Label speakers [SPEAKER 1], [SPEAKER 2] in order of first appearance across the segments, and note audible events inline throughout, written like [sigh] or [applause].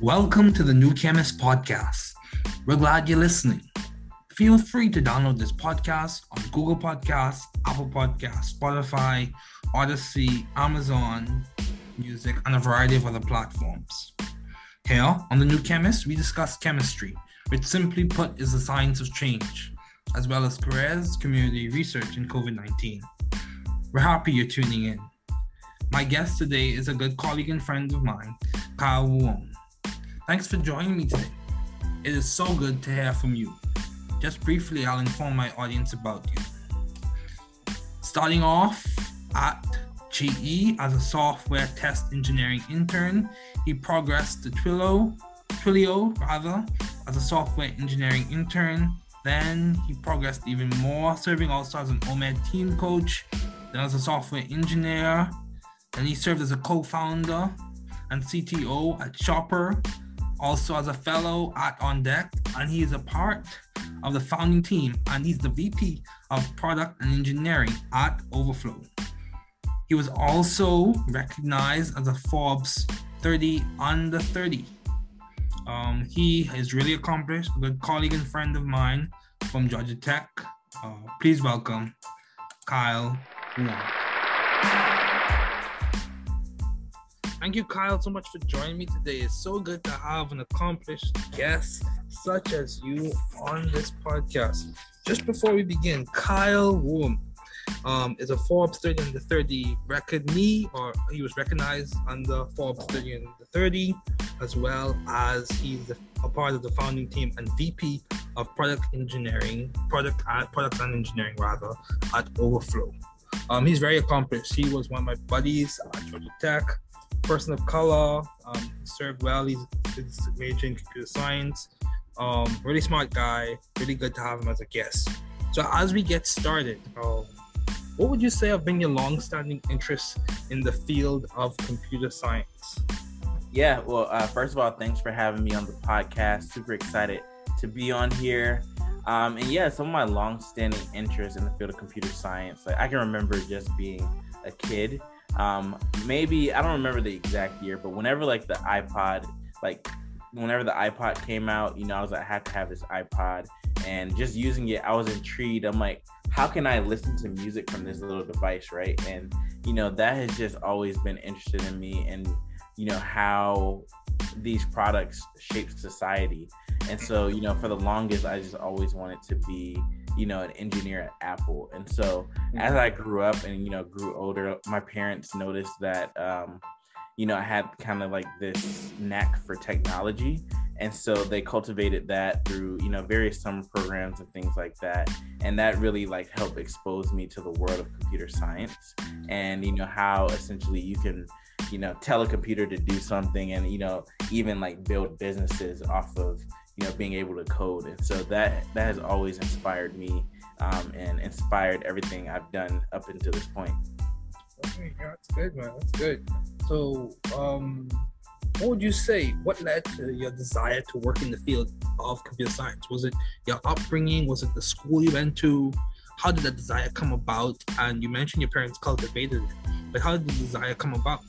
[SPEAKER 1] Welcome to the New Chemist Podcast. We're glad you're listening. Feel free to download this podcast on Google Podcasts, Apple Podcasts, Spotify, Odyssey, Amazon Music, and a variety of other platforms. Here on The New Chemist, we discuss chemistry, which simply put is the science of change, as well as careers, community research, in COVID 19. We're happy you're tuning in. My guest today is a good colleague and friend of mine, Kyle Woumn. Thanks for joining me today. It is so good to hear from you. Just briefly, I'll inform my audience about you. Starting off at GE as a software test engineering intern, he progressed to Twilio, Twilio rather, as a software engineering intern. Then he progressed even more, serving also as an OMED team coach, then as a software engineer. Then he served as a co-founder and CTO at Shopper, also as a fellow at On Deck, and he is a part of the founding team, and he's the VP of Product and Engineering at Overflow. He was also recognized as a Forbes 30 under 30. Um, he is really accomplished, a good colleague and friend of mine from Georgia Tech. Uh, please welcome Kyle Thank you, Kyle, so much for joining me today. It's so good to have an accomplished guest such as you on this podcast. Just before we begin, Kyle Woumn um, is a Forbes 30 under 30 record me, or he was recognized under Forbes 30 under 30, as well as he's a part of the founding team and VP of product engineering, product product and engineering rather at Overflow. Um, he's very accomplished. He was one of my buddies at Georgia Tech person of color. Um, served well. He's, he's majoring in computer science. Um, really smart guy. Really good to have him as a guest. So as we get started, uh, what would you say have been your long-standing interests in the field of computer science?
[SPEAKER 2] Yeah, well, uh, first of all, thanks for having me on the podcast. Super excited to be on here. Um, and yeah, some of my long-standing interests in the field of computer science. Like I can remember just being a kid um, maybe I don't remember the exact year, but whenever like the iPod, like whenever the iPod came out, you know, I was like, I had to have this iPod, and just using it, I was intrigued. I'm like, how can I listen to music from this little device, right? And you know, that has just always been interested in me, and you know how these products shape society. And so, you know, for the longest, I just always wanted to be you know, an engineer at Apple. And so mm-hmm. as I grew up and, you know, grew older, my parents noticed that, um, you know, I had kind of like this knack for technology. And so they cultivated that through, you know, various summer programs and things like that. And that really like helped expose me to the world of computer science and, you know, how essentially you can, you know, tell a computer to do something and, you know, even like build businesses off of, you know being able to code and so that that has always inspired me um, and inspired everything i've done up until this point
[SPEAKER 1] okay yeah, that's good man that's good so um what would you say what led to your desire to work in the field of computer science was it your upbringing was it the school you went to how did that desire come about and you mentioned your parents cultivated it but how did the desire come about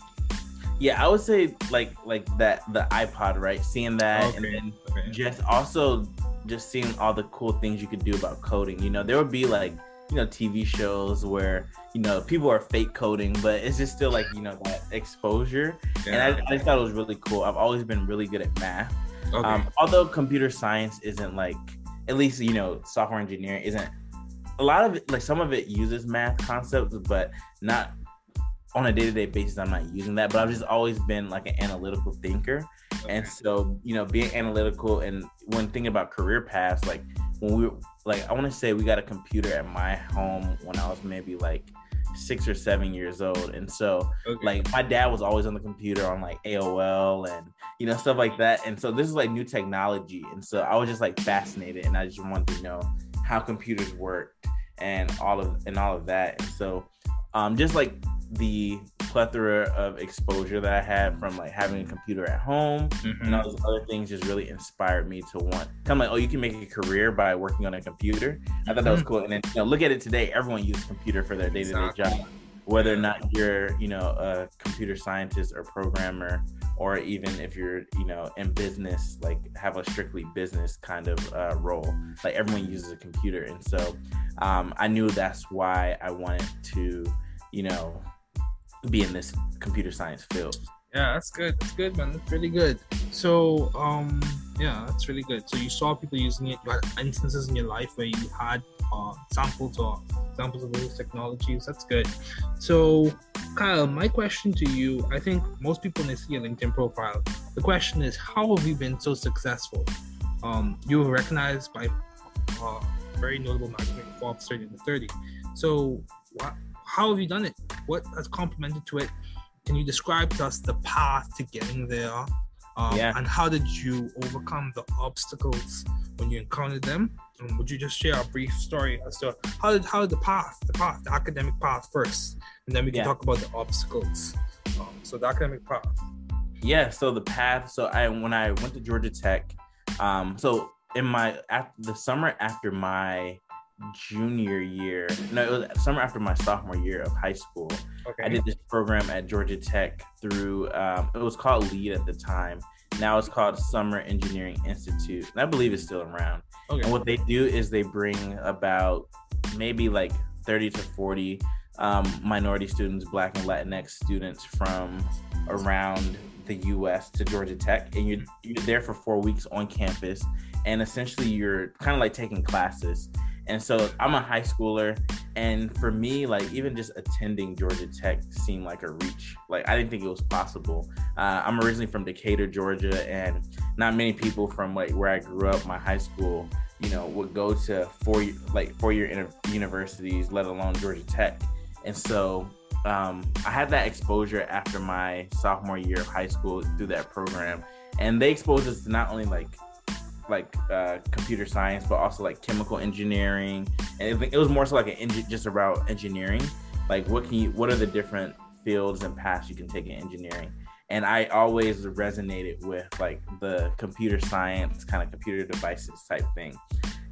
[SPEAKER 2] yeah, I would say like like that the iPod, right? Seeing that okay. and then okay. just also just seeing all the cool things you could do about coding. You know, there would be like, you know, TV shows where, you know, people are fake coding, but it's just still like, you know, that exposure. Yeah. And I, I just thought it was really cool. I've always been really good at math. Okay. Um, although computer science isn't like, at least, you know, software engineering isn't a lot of it, like some of it uses math concepts, but not on a day-to-day basis i'm not using that but i've just always been like an analytical thinker okay. and so you know being analytical and when thinking about career paths like when we were like i want to say we got a computer at my home when i was maybe like six or seven years old and so okay. like my dad was always on the computer on like aol and you know stuff like that and so this is like new technology and so i was just like fascinated and i just wanted to know how computers worked and all of and all of that and so um, just like the plethora of exposure that I had from like having a computer at home
[SPEAKER 1] Mm-hmm.
[SPEAKER 2] and all those other things just really inspired me to want kind of like, oh, you can make a career by working on a computer. I thought that was
[SPEAKER 1] Mhm.
[SPEAKER 2] cool. And then, you know, look at it today, everyone uses computer for their day to day job, whether or not you're, you know, a computer scientist or programmer, or even if you're, you know, in business, like have a strictly business kind of uh, role. Like everyone uses a computer. And so um, I knew that's why I wanted to, you know, be in this computer science field.
[SPEAKER 1] Yeah, that's good. That's good, man. That's really good. So, um, yeah, that's really good. So you saw people using it. You had instances in your life where you had uh, samples or examples of those technologies. That's good. So, Kyle, my question to you: I think most people when they see your LinkedIn profile, the question is, how have you been so successful? Um, you were recognized by uh, very notable magazine, Forbes 30 to 30. So, what, how have you done it? What has complemented to it? Can you describe to us the path to getting there? Um,
[SPEAKER 2] Yeah.
[SPEAKER 1] And how did you overcome the obstacles when you encountered them? And would you just share a brief story as to how did how did the path, the path, the academic path first, and then we can
[SPEAKER 2] Yeah.
[SPEAKER 1] talk about the obstacles. Um, so the academic path.
[SPEAKER 2] Yeah, so the path. So I when I went to Georgia Tech, um, so in my after the summer after my junior year, no, it was summer after my sophomore year of high school.
[SPEAKER 1] Okay.
[SPEAKER 2] I did this program at Georgia Tech through um, it was called LEAD at the time. Now it's called Summer Engineering Institute, and I believe it's still around.
[SPEAKER 1] Okay.
[SPEAKER 2] And what they do is they bring about maybe like 30 to 40 um, minority students, Black and Latinx students from around the U.S. to Georgia Tech, and you're you're there for four weeks on campus, and essentially you're kind of like taking classes. And so I'm a high schooler, and for me, like even just attending Georgia Tech seemed like a reach. Like I didn't think it was possible. Uh, I'm originally from Decatur, Georgia, and not many people from like where I grew up, my high school, you know, would go to four like four year inter- universities, let alone Georgia Tech. And so um, I had that exposure after my sophomore year of high school through that program, and they exposed us to not only like like uh, computer science, but also like chemical engineering, and it, was more so like an just about engineering. Like what can you, what are the different fields and paths you can take in engineering? And I always resonated with like the computer science kind of computer devices type thing.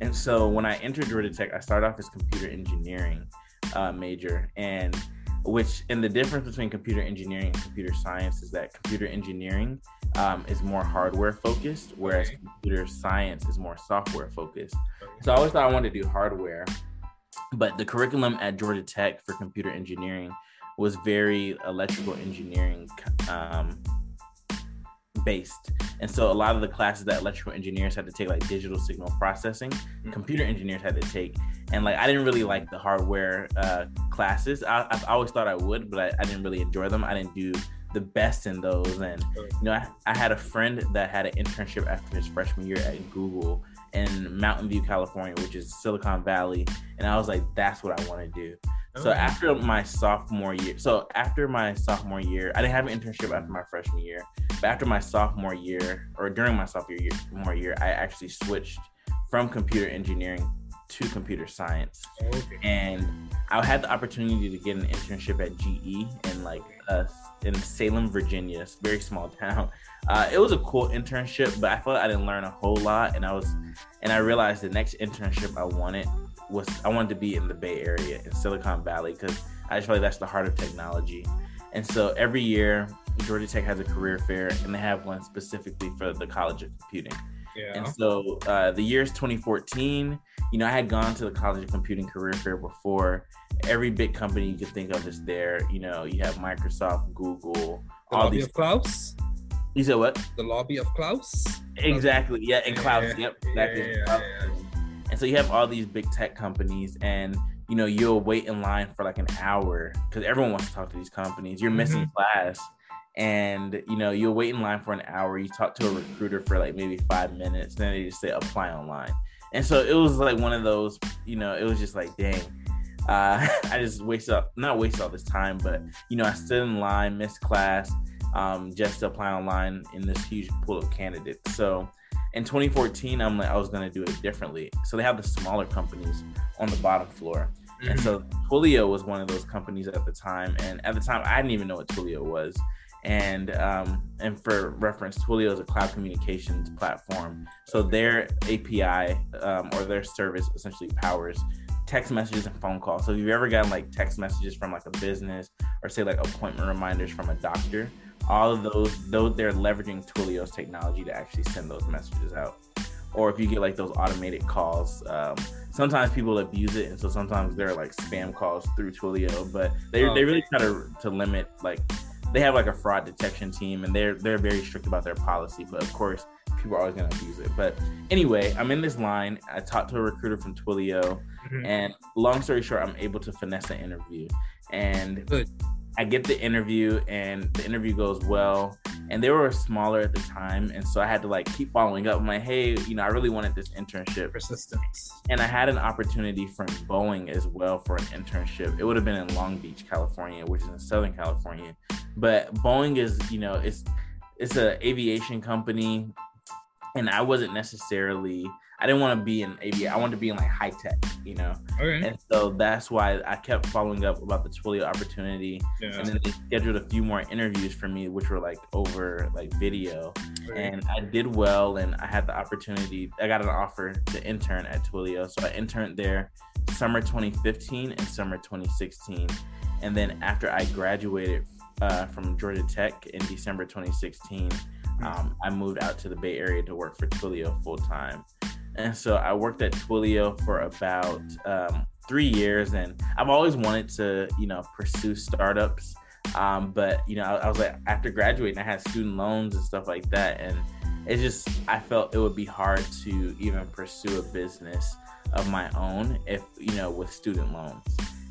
[SPEAKER 2] And so when I entered Georgia Tech, I started off as computer engineering uh, major, and which and the difference between computer engineering and computer science is that computer engineering um, is more hardware focused, whereas
[SPEAKER 1] Okay.
[SPEAKER 2] computer science is more software focused. So I always thought I wanted to do hardware, but the curriculum at Georgia Tech for computer engineering was very electrical engineering um, based. And so a lot of the classes that electrical engineers had to take, like digital signal processing,
[SPEAKER 1] Mhm.
[SPEAKER 2] computer engineers had to take. And like I didn't really like the hardware uh, classes. I, I've always thought I would, but I, I didn't really enjoy them. I didn't do the best in those. And you know, I, I had a friend that had an internship after his freshman year at Google in Mountain View, California, which is Silicon Valley. And I was like, that's what I want to do. So
[SPEAKER 1] Okay.
[SPEAKER 2] after my sophomore year, so after my sophomore year, I didn't have an internship after my freshman year, but after my sophomore year, or during my sophomore year, year, I actually switched from computer engineering to computer science,
[SPEAKER 1] Okay.
[SPEAKER 2] and I had the opportunity to get an internship at GE in like uh, in Salem, Virginia, it's a very small [laughs] town. Uh, it was a cool internship, but I felt like I didn't learn a whole lot, and I was, and I realized the next internship I wanted was I wanted to be in the Bay Area in Silicon Valley because I just feel like that's the heart of technology. And so every year, Georgia Tech has a career fair, and they have one specifically for the College of Computing.
[SPEAKER 1] Yeah.
[SPEAKER 2] And so uh, the year is 2014. You know, I had gone to the College of Computing career fair before. Every big company you could think of is there. You know, you have Microsoft, Google,
[SPEAKER 1] The
[SPEAKER 2] all
[SPEAKER 1] lobby
[SPEAKER 2] these.
[SPEAKER 1] of Klaus.
[SPEAKER 2] You said what?
[SPEAKER 1] The lobby of Klaus.
[SPEAKER 2] Exactly. Yeah, and Klaus.
[SPEAKER 1] Yeah,
[SPEAKER 2] Yep. Exactly.
[SPEAKER 1] yeah, yeah.
[SPEAKER 2] And so you have all these big tech companies, and you know you'll wait in line for like an hour because everyone wants to talk to these companies. You're missing
[SPEAKER 1] Mm-hmm.
[SPEAKER 2] class, and you know you'll wait in line for an hour. You talk to a recruiter for like maybe five minutes, then they just say apply online. And so it was like one of those, you know, it was just like, dang, uh, [laughs] I just wasted up, not waste all this time, but you know, I stood in line, missed class, um, just to apply online in this huge pool of candidates. So in 2014, I'm like, I was gonna do it differently. So they have the smaller companies on the bottom floor. Mm-hmm. And so Twilio was one of those companies at the time. And at the time, I didn't even know what Twilio was. And um, and for reference, Twilio is a cloud communications platform. So their API um, or their service essentially powers text messages and phone calls. So if you've ever gotten like text messages from like a business or say like appointment reminders from a doctor, all of those, those they're leveraging Twilio's technology to actually send those messages out. Or if you get like those automated calls, um, sometimes people abuse it, and so sometimes they're like spam calls through Twilio. But they oh, they really try to to limit like they have like a fraud detection team, and they're they're very strict about their policy. But of course, people are always going to abuse it. But anyway, I'm in this line. I talked to a recruiter from Twilio, mm-hmm. and long story short, I'm able to finesse an interview. And Good. I get the interview and the interview goes well. And they were smaller at the time. And so I had to like keep following up. I'm like, hey, you know, I really wanted this internship.
[SPEAKER 1] Persistence.
[SPEAKER 2] And I had an opportunity from Boeing as well for an internship. It would have been in Long Beach, California, which is in Southern California. But Boeing is, you know, it's it's an aviation company. And I wasn't necessarily I didn't want to be in AV. I wanted to be in like high tech, you know. Okay. And so that's why I kept following up about the Twilio opportunity. Yeah. And then they scheduled a few more interviews for me, which were like over like video. Okay. And I did well, and I had the opportunity. I got an offer to intern at Twilio, so I interned there summer 2015 and summer 2016. And then after I graduated uh, from Georgia Tech in December 2016. Hmm. Um, I moved out to the Bay Area to work for Twilio full time. And so I worked at Twilio for about um, three years, and I've always wanted to, you know, pursue startups. Um, but you know, I, I was like, after graduating, I had student loans and stuff like that, and it just I felt it would be hard to even pursue a business of my own if you know with student loans.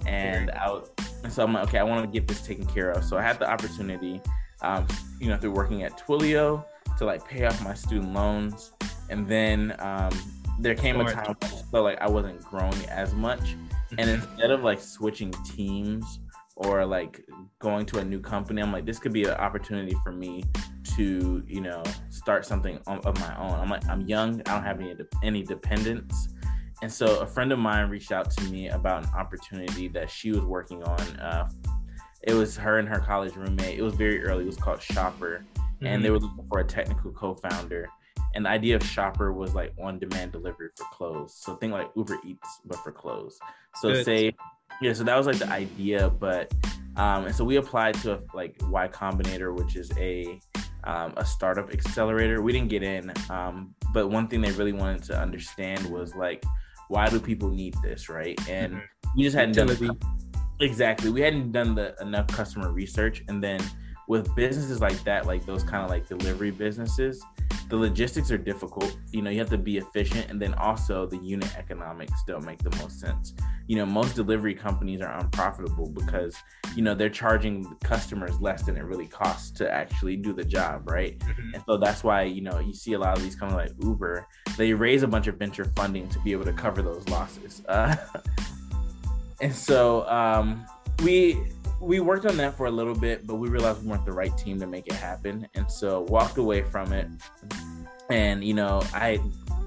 [SPEAKER 2] And I was, and so I'm like, okay, I want to get this taken care of. So I had the opportunity, um, you know, through working at Twilio to like pay off my student loans and then um, there came a time when I felt like I wasn't growing as much, and mm-hmm. instead of like switching teams or like going to a new company, I'm like, this could be an opportunity for me to, you know, start something of my own. I'm like, I'm young, I don't have any any dependents. And so a friend of mine reached out to me about an opportunity that she was working on. Uh, it was her and her college roommate. It was very early. It was called Shopper, mm-hmm. and they mm-hmm. were looking for a technical co-founder and the idea of shopper was like on demand delivery for clothes. So think like uber eats but for clothes. So Good. say yeah so that was like the idea but um and so we applied to a, like y combinator which is a um, a startup accelerator. We didn't get in um but one thing they really wanted to understand was like why do people need this right? And mm-hmm. we just hadn't done the exactly we hadn't done the enough customer research. And then with businesses like that like those kind of like delivery businesses the logistics are difficult. You know, you have to be efficient, and then also the unit economics don't make the most sense. You know, most delivery companies are unprofitable because you know they're charging customers less than it really costs to actually do the job, right? Mm-hmm. And so that's why you know you see a lot of these companies like Uber, they raise a bunch of venture funding to be able to cover those losses. Uh, [laughs] and so um, we we worked on that for a little bit, but we realized we weren't the right team to make it happen, and so walked away from it. And you know, I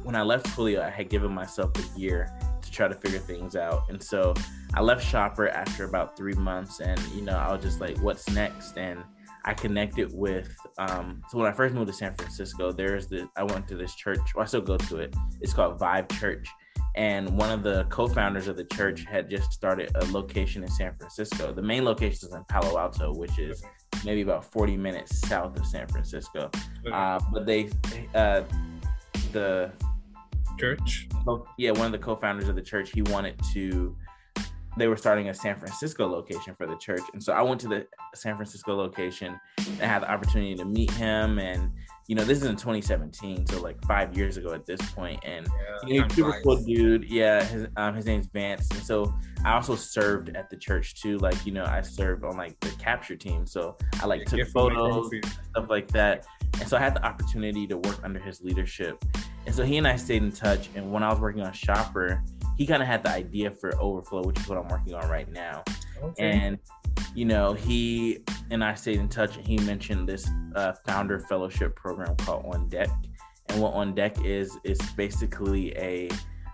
[SPEAKER 2] when I left Twilio, I had given myself a year to try to figure things out, and so I left Shopper after about three months, and you know, I was just like, "What's next?" and I connected with. Um, so when I first moved to San Francisco, there's the I went to this church. Well, I still go to it. It's called Vibe Church, and one of the co-founders of the church had just started a location in San Francisco. The main location is in Palo Alto, which is maybe about 40 minutes south of San Francisco. Uh, but they, uh, the
[SPEAKER 1] church,
[SPEAKER 2] yeah, one of the co-founders of the church, he wanted to. They were starting a San Francisco location for the church, and so I went to the San Francisco location and had the opportunity to meet him and you know, this is in 2017, so like five years ago at this point, and yeah, you know, he's super cool dude. Yeah, his um, his name's Vance, and so I also served at the church too. Like you know, I served on like the capture team, so I like yeah, took photos stuff like that, and so I had the opportunity to work under his leadership, and so he and I stayed in touch. And when I was working on Shopper, he kind of had the idea for Overflow, which is what I'm working on right now, okay. and you know, he and I stayed in touch, and he mentioned this uh, founder fellowship program called On Deck. And what On Deck is is basically a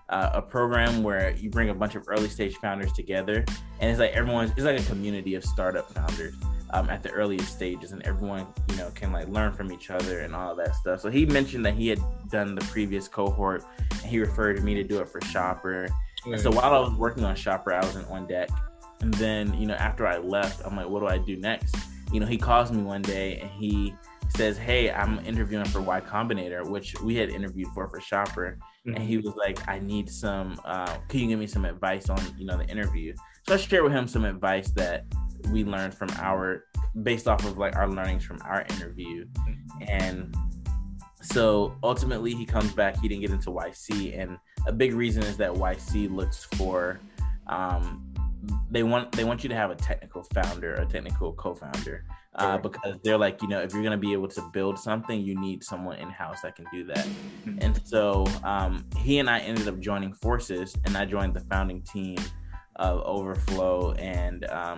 [SPEAKER 2] uh, a program where you bring a bunch of early stage founders together, and it's like everyone's it's like a community of startup founders um, at the earliest stages, and everyone you know can like learn from each other and all that stuff. So he mentioned that he had done the previous cohort, and he referred me to do it for Shopper. And so while I was working on Shopper, I was in on deck, and then you know after I left, I'm like, what do I do next? You know, he calls me one day and he says, "Hey, I'm interviewing for Y Combinator, which we had interviewed for for Shopper." Mm-hmm. And he was like, "I need some. Uh, can you give me some advice on you know the interview?" So I shared with him some advice that we learned from our, based off of like our learnings from our interview, mm-hmm. and so ultimately he comes back. He didn't get into YC, and a big reason is that YC looks for. Um, they want they want you to have a technical founder, a technical co-founder uh, because they're like, you know, if you're going to be able to build something, you need someone in house that can do that. Mm-hmm. And so um, he and I ended up joining forces, and I joined the founding team of Overflow. And um,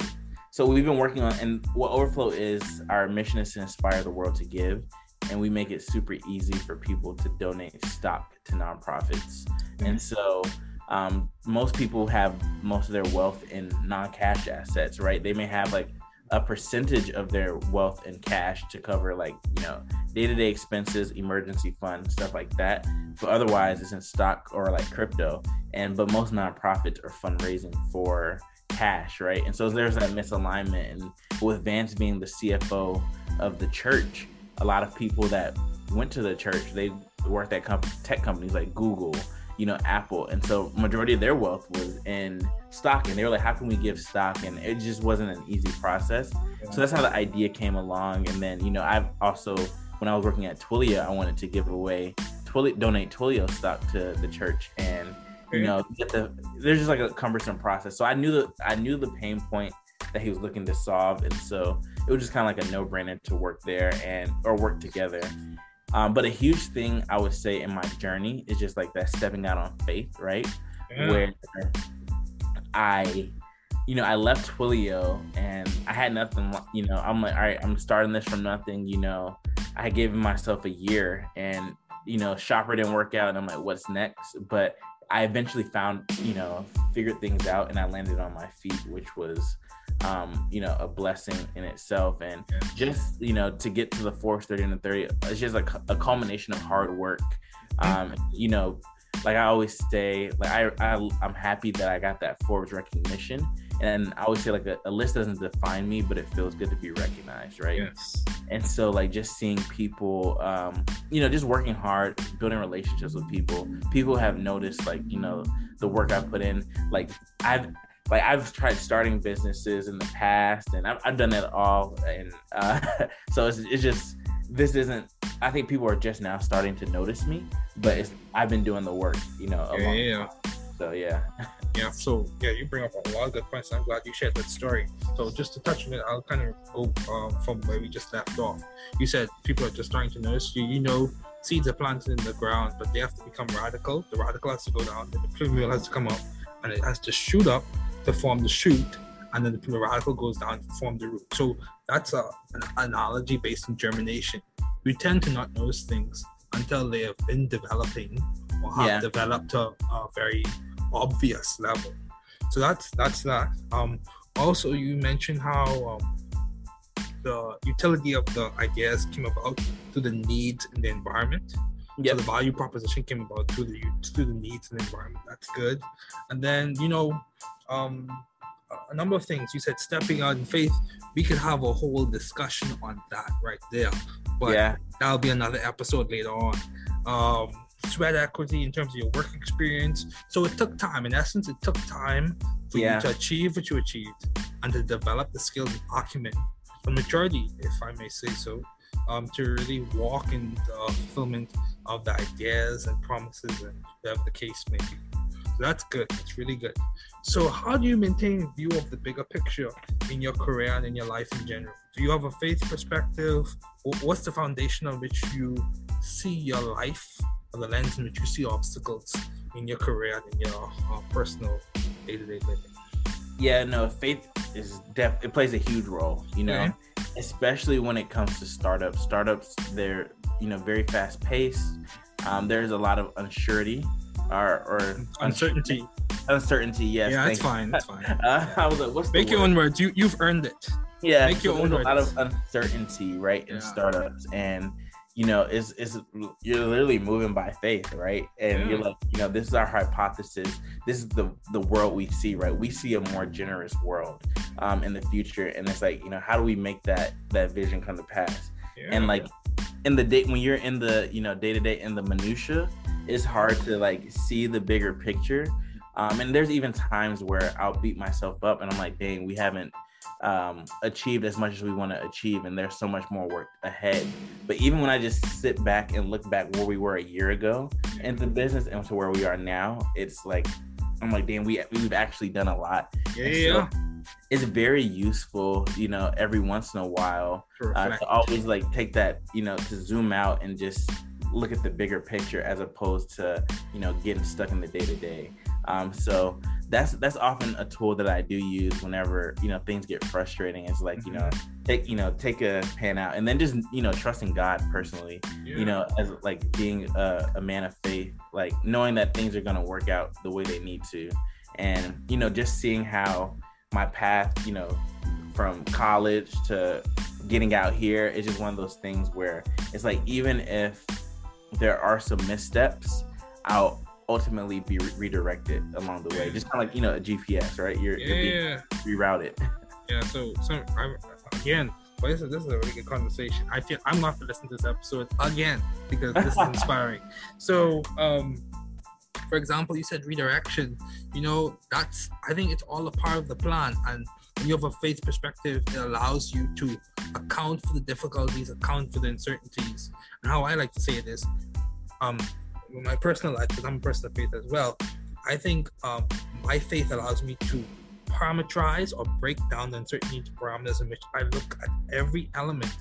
[SPEAKER 2] so we've been working on, and what Overflow is, our mission is to inspire the world to give. And we make it super easy for people to donate stock to nonprofits. Mm-hmm. And so um, most people have most of their wealth in non-cash assets, right? They may have like a percentage of their wealth in cash to cover like you know day-to-day expenses emergency fund stuff like that. But otherwise it's in stock or like crypto. And but most nonprofits are fundraising for cash right? And so there's that misalignment. And with vance being the cfo of the church a lot of people that went to the church they worked at comp- tech companies like google you know apple. And so majority of their wealth was in stock and they were like how can we give stock? And it just wasn't an easy process. So that's how the idea came along. And then you know i've also when i was working at twilio i wanted to give away Twilio, donate twilio stock to the church. And you know get the there's just like a cumbersome process. So i knew that i knew the pain point that he was looking to solve. And so it was just kind of like a no-brainer to work there and or work together um, but a huge thing i would say in my journey is just like that stepping out on faith right yeah. where I, you know, I left Twilio and I had nothing, you know, I'm like, all right, I'm starting this from nothing, you know, I gave myself a year and, you know, shopper didn't work out and I'm like, what's next? But I eventually found, you know, figured things out and I landed on my feet, which was, um, you know, a blessing in itself. And just, you know, to get to the Forbes 30 and the 30, it's just like a culmination of hard work. Um, you know, like I always say, like I, I I'm happy that I got that Forbes recognition. And I always say like a, a, list doesn't define me, but it feels good to be recognized, right?
[SPEAKER 1] Yes.
[SPEAKER 2] And so like just seeing people, um, you know, just working hard, building relationships with people. People have noticed like you know the work I put in. Like I've like I've tried starting businesses in the past, and I've, I've done it all, and uh, [laughs] so it's, it's just this isn't I think people are just now starting to notice me, but it's I've been doing the work, you know.
[SPEAKER 1] Yeah, yeah.
[SPEAKER 2] So yeah. [laughs]
[SPEAKER 1] Yeah. So yeah, you bring up a lot of good points. I'm glad you shared that story. So just to touch on it, I'll kind of go um, from where we just left off. You said people are just starting to notice you. You know, seeds are planted in the ground, but they have to become radicle. The radicle has to go down, the plumule has to come up, and it has to shoot up to form the shoot and then the radicle goes down to form the root. So that's a, an analogy based on germination. We tend to not notice things until they have been developing or have yeah. developed to a very obvious level. So that's that's that. Um, also, you mentioned how um, the utility of the ideas came about through the needs in the environment. Yeah. So the value proposition came about through the through the needs and the environment. That's good. And then you know, um, a number of things. You said stepping out in faith. We could have a whole discussion on that right there. But yeah. that'll be another episode later on. Um, sweat equity in terms of your work experience. So it took time. In essence, it took time for yeah. you to achieve what you achieved and to develop the skills and acumen, the majority, if I may say so, um, to really walk in the fulfillment of the ideas and promises and whatever the case may be. So that's good. That's really good. So, how do you maintain a view of the bigger picture in your career and in your life in general? Do you have a faith perspective? What's the foundation on which you see your life, or the lens in which you see obstacles in your career and in your uh, personal day to day living?
[SPEAKER 2] Yeah, no, faith is def it plays a huge role, you know, especially when it comes to startups. Startups, they're you know very fast paced. Um, there's a lot of unsurety or or
[SPEAKER 1] uncertainty.
[SPEAKER 2] Uncertainty, yes.
[SPEAKER 1] Yeah, that's fine. That's fine. [laughs] Uh,
[SPEAKER 2] I was like, what's
[SPEAKER 1] make your own words. You you've earned it.
[SPEAKER 2] Yeah,
[SPEAKER 1] make your own
[SPEAKER 2] Words. a lot of uncertainty, right, in
[SPEAKER 1] Yeah.
[SPEAKER 2] startups, and you know, it's it's you're literally moving by faith, right? And you're like, you know, this is our hypothesis. This is the the world we see, right? We see a more generous world um, in the future, and it's like, you know, how do we make that that vision come to pass?
[SPEAKER 1] Yeah.
[SPEAKER 2] and like in the day when you're in the you know day to day in the minutia it's hard to like see the bigger picture um and there's even times where i'll beat myself up and i'm like dang we haven't um achieved as much as we want to achieve and there's so much more work ahead. But even when i just sit back and look back where we were a year ago in the business and to where we are now it's like i'm like damn we we've actually done a lot.
[SPEAKER 1] Yeah, yeah,
[SPEAKER 2] so it's very useful you know every once in a while
[SPEAKER 1] to
[SPEAKER 2] uh, to always like take that you know to zoom out and just look at the bigger picture as opposed to you know getting stuck in the day to day um so that's that's often a tool that i do use whenever you know things get frustrating. It's like you know mm-hmm. take you know take a pan out and then just you know trusting god personally
[SPEAKER 1] Yeah.
[SPEAKER 2] you know as like being a, a man of faith like knowing that things are going to work out the way they need to. And you know just seeing how my path you know from college to getting out here is just one of those things where it's like even if there are some missteps i'll ultimately be re- redirected along the way just kind of like you know a gps right you're, you're being
[SPEAKER 1] yeah,
[SPEAKER 2] rerouted [laughs]
[SPEAKER 1] yeah. So, so I'm, again, well, this is this is a really good conversation. I feel I'm gonna have to listen to this episode again because this is [laughs] inspiring. So, um, for example, you said redirection. You know, that's I think it's all a part of the plan. And when you have a faith perspective, it allows you to account for the difficulties, account for the uncertainties. And how I like to say it is, um, my personal life, because I'm a person of faith as well, I think um, my faith allows me to parameterize or break down the uncertainty into parameters in which I look at every element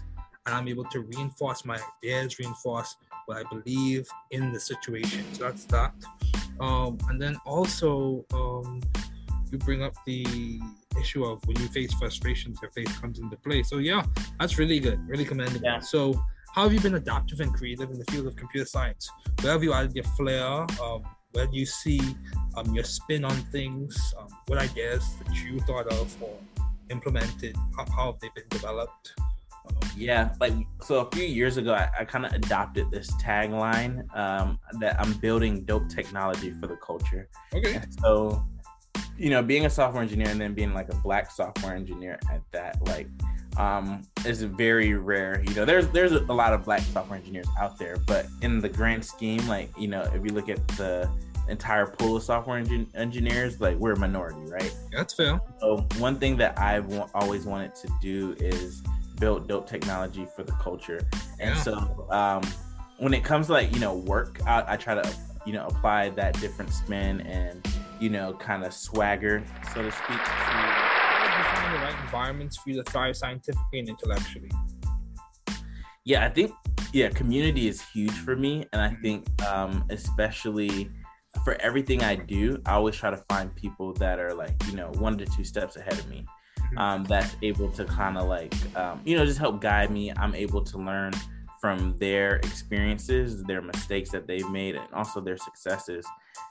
[SPEAKER 1] and I'm able to reinforce my ideas, reinforce what I believe in the situation. So that's that. Um, and then also, um, you bring up the issue of when you face frustrations, your faith comes into play. So yeah, that's really good, really commendable.
[SPEAKER 2] Yeah.
[SPEAKER 1] So how have you been adaptive and creative in the field of computer science? Where have you added your flair? Um, where do you see um, your spin on things? Um, what ideas that you thought of or implemented? How, how have they been developed? Um,
[SPEAKER 2] Yeah, like so a few years ago, I, I kind of adopted this tagline um, that I'm building dope technology for the culture.
[SPEAKER 1] okay.
[SPEAKER 2] And so, you know, being a software engineer and then being like a black software engineer at that, like, um, is very rare. You know, there's there's a lot of black software engineers out there, but in the grand scheme, like, you know, if you look at the entire pool of software engin- engineers, like, we're a minority, right?
[SPEAKER 1] That's fair.
[SPEAKER 2] So one thing that I've wa- always wanted to do is build dope technology for the culture. And
[SPEAKER 1] Yeah.
[SPEAKER 2] so um, when it comes to like you know work, I, I try to you know apply that different spin and you know kind of swagger, so to speak. To,
[SPEAKER 1] How did you find the right environments for you to thrive scientifically and intellectually?
[SPEAKER 2] yeah, I think yeah, community is huge for me, and I think um, especially for everything I do, I always try to find people that are like you know one to two steps ahead of me. um, that's able to kind of like um, you know just help guide me i'm able to learn from their experiences their mistakes that they've made and also their successes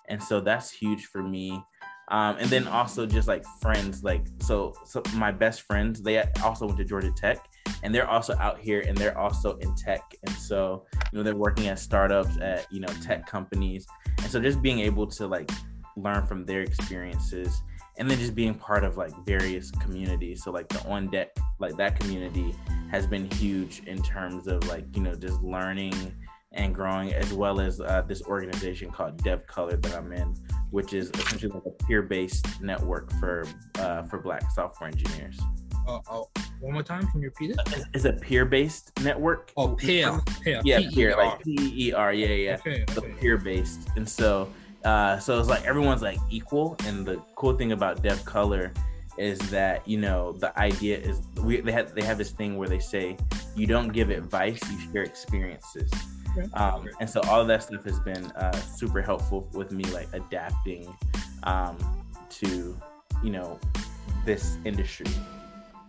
[SPEAKER 2] and so that's huge for me um, and then also just like friends like so so my best friends they also went to georgia tech and they're also out here and they're also in tech. And so you know they're working at startups at you know tech companies. And so just being able to like learn from their experiences and then just being part of like various communities. So like the on deck like that community has been huge in terms of like you know just learning and growing as well as uh, this organization called dev color that i'm in which is essentially like a peer-based network for uh, for black software engineers
[SPEAKER 1] Uh, oh, one more time, can you repeat it?
[SPEAKER 2] it's, it's a peer-based network
[SPEAKER 1] Oh, peer. Peer.
[SPEAKER 2] yeah
[SPEAKER 1] P-E-R.
[SPEAKER 2] peer like p-e-r yeah yeah
[SPEAKER 1] Okay,
[SPEAKER 2] so
[SPEAKER 1] okay.
[SPEAKER 2] peer based and so uh so it's like everyone's like equal and the cool thing about dev color is that you know the idea is we they have they have this thing where they say you don't give advice you share experiences
[SPEAKER 1] Okay.
[SPEAKER 2] um and so all of that stuff has been uh super helpful with me like adapting um to you know this industry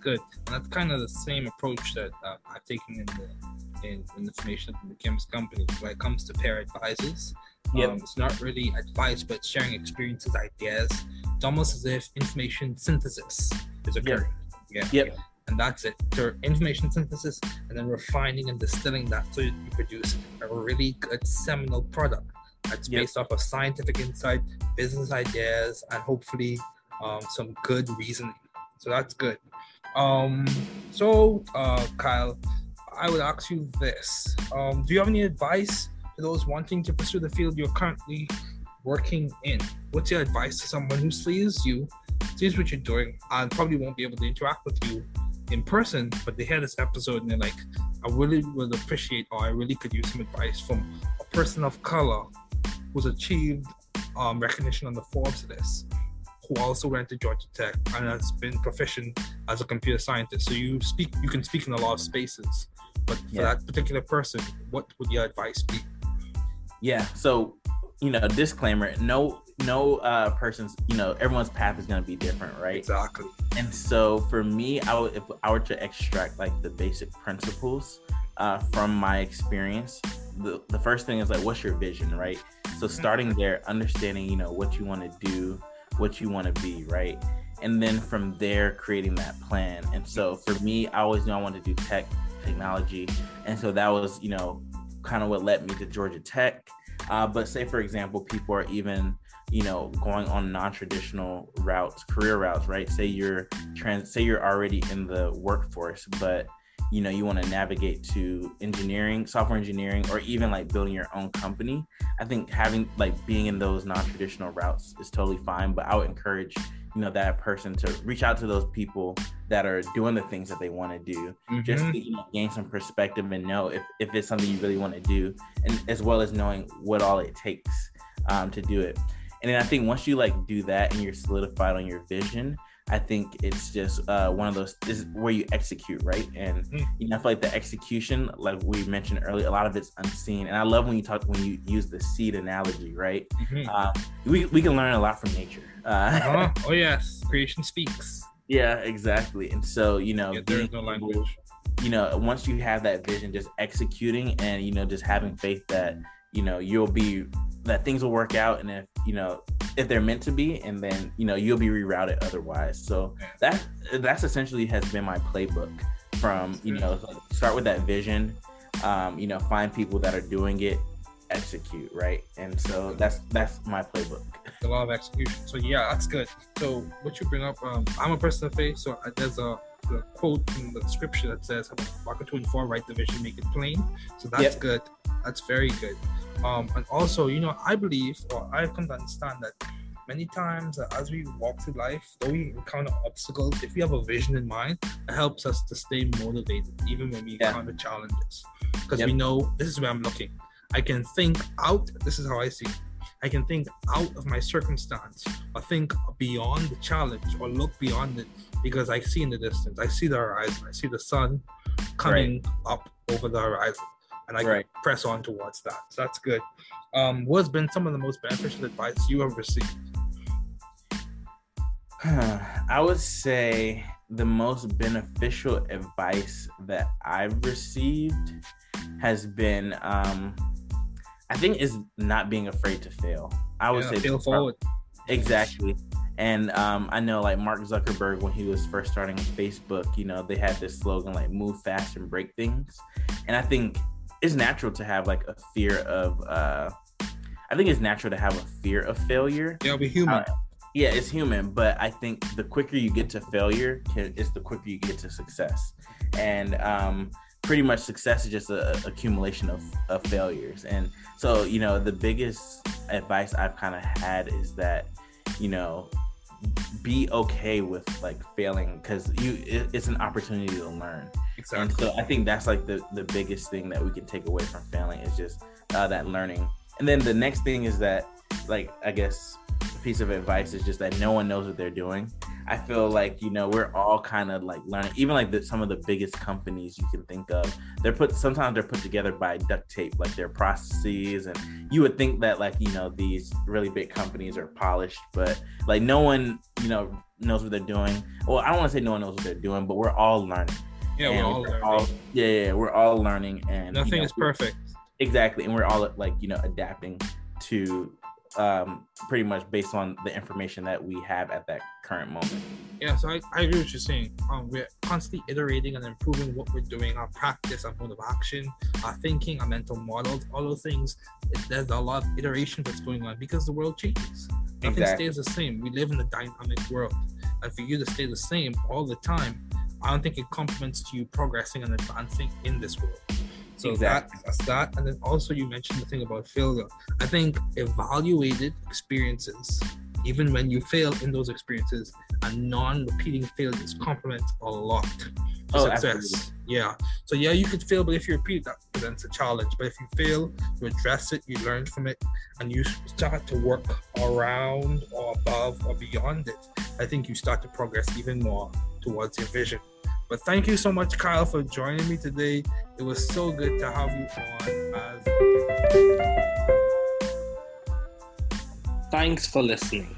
[SPEAKER 1] good. And that's kind of the same approach that uh, I've taken in the in, in the formation of the chemist company. When it comes to pair advisors,
[SPEAKER 2] Yep.
[SPEAKER 1] Um, it's not really advice, but sharing experiences, ideas. It's almost as if information synthesis is occurring. Yeah.
[SPEAKER 2] Yep.
[SPEAKER 1] yeah. And that's it. So information synthesis and then refining and distilling that so you produce a really good seminal product that's
[SPEAKER 2] Yep.
[SPEAKER 1] based off of scientific insight, business ideas, and hopefully um, some good reasoning. So that's good. Um, so, uh, Kyle, I would ask you this: um, Do you have any advice to those wanting to pursue the field you're currently working in? What's your advice to someone who sees you, sees what you're doing, and probably won't be able to interact with you in person, but they hear this episode and they're like, "I really would appreciate, or I really could use some advice from a person of color who's achieved um, recognition on the Forbes list." Who also went to Georgia Tech and has been proficient as a computer scientist. So you speak, you can speak in a lot of spaces. But for
[SPEAKER 2] Yeah.
[SPEAKER 1] that particular person, what would your advice be?
[SPEAKER 2] Yeah. So, you know, disclaimer: no, no uh, person's, you know, everyone's path is going to be different, right?
[SPEAKER 1] Exactly.
[SPEAKER 2] And so, for me, I would, if I were to extract like the basic principles uh, from my experience, the the first thing is like, what's your vision, right? So, starting there, understanding, you know, what you want to do, what you want to be, right? And then from there, creating that plan. And so, for me, I always knew I wanted to do tech, technology, and so that was, you know, kind of what led me to Georgia Tech. Uh, but say, for example, people are even, you know, going on non-traditional routes, career routes, right? Say you're trans, say you're already in the workforce, but you know you want to navigate to engineering, software engineering, or even like building your own company. I think having like being in those non-traditional routes is totally fine. But I would encourage, you know, that person to reach out to those people that are doing the things that they want to do just
[SPEAKER 1] Mhm.
[SPEAKER 2] to you know, gain some perspective and know if, if it's something you really want to do and as well as knowing what all it takes um, to do it and then i think once you like do that and you're solidified on your vision i think it's just uh, one of those this is where you execute right and
[SPEAKER 1] Mhm.
[SPEAKER 2] you know i feel like the execution like we mentioned earlier a lot of it's unseen and i love when you talk when you use the seed analogy right
[SPEAKER 1] Mhm.
[SPEAKER 2] uh, we, we can learn a lot from nature uh,
[SPEAKER 1] Uh-huh. [laughs] Oh yes, creation speaks.
[SPEAKER 2] yeah exactly and so you know
[SPEAKER 1] Yeah, there is
[SPEAKER 2] being
[SPEAKER 1] no language.
[SPEAKER 2] you know, once you have that vision, just executing and you know, just having faith that you know you'll be that things will work out, and if you know if they're meant to be, and then you know you'll be rerouted otherwise. So that that's essentially has been my playbook from you know start with that vision, um, you know, find people that are doing it, execute right, and so that's that's my playbook.
[SPEAKER 1] The law of execution. So yeah, that's good. So what you bring up, um, I'm a person of faith. So there's a, a quote in the scripture that says, "Habakkuk 24, write the vision, make it plain." So that's
[SPEAKER 2] Yep.
[SPEAKER 1] good. That's very good. Um, and also, you know, I believe, or I've come to understand that many times uh, as we walk through life, though we encounter obstacles, if we have a vision in mind, it helps us to stay motivated even when we
[SPEAKER 2] Yeah.
[SPEAKER 1] encounter challenges. Because
[SPEAKER 2] Yep.
[SPEAKER 1] we know this is where I'm looking. I can think out. This is how I see it. I can think out of my circumstance or think beyond the challenge or look beyond it because I see in the distance. I see the horizon. I see the sun coming up over the horizon and I
[SPEAKER 2] Right.
[SPEAKER 1] can press on towards that. So that's good. Um, what's been some of the most beneficial advice you have received? [sighs]
[SPEAKER 2] I would say the most beneficial advice that I've received has been, um, I think, is not being afraid to fail. I would
[SPEAKER 1] Yeah,
[SPEAKER 2] say
[SPEAKER 1] fail forward.
[SPEAKER 2] exactly. And um, I know, like Mark Zuckerberg, when he was first starting Facebook, you know, they had this slogan like "Move fast and break things," and I think it's natural to have like a fear of. Uh, I think it's natural to have a fear of failure
[SPEAKER 1] Yeah, we're human.
[SPEAKER 2] uh, yeah, it's human, but I think the quicker you get to failure, is the quicker you get to success. And um, pretty much success is just a, a accumulation of, of failures. And so, you know, the biggest advice I've kind of had is that, you know, be okay with like failing because you it, it's an opportunity to learn and so I think that's like the the biggest thing that we can take away from failing is just uh, that learning. And then the next thing is that, like, I guess a piece of advice is just that no one knows what they're doing. I feel like you know we're all kind of like learning. Even like the, some of the biggest companies you can think of, they're put sometimes they're put together by duct tape, like their processes, and you would think that like you know these really big companies are polished, but like no one you know knows what they're doing. Well, I don't want to say no one knows what they're doing, but we're all learning.
[SPEAKER 1] Yeah, we're all learning.
[SPEAKER 2] yeah, yeah, we're all learning and you
[SPEAKER 1] Nothing
[SPEAKER 2] know,
[SPEAKER 1] is perfect.
[SPEAKER 2] exactly and we're all like you know adapting to um, pretty much based on the information that we have at that current moment.
[SPEAKER 1] Yeah, so I, I agree with you saying. Um, we're constantly iterating and improving what we're doing, our practice, our mode of action, our thinking, our mental models, all those things. It, there's a lot of iteration that's going on because the world changes. Nothing exactly. stays the same. We live in a dynamic world. And for you to stay the same all the time, I don't think it complements to you progressing and advancing in this world. So exactly. that, that's that. And then also you mentioned the thing about failure. I think evaluated experiences, even when you fail in those experiences, and non-repeating failures complement a lot to oh, success. Absolutely. Yeah. So yeah, you could fail, but if you repeat, that presents a challenge. But if you fail, you address it, you learn from it, and you start to work around or above or beyond it. I think you start to progress even more towards your vision. But thank you so much, Kyle, for joining me today. It was so good to have you on. As... Thanks for listening.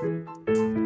[SPEAKER 1] Thank you.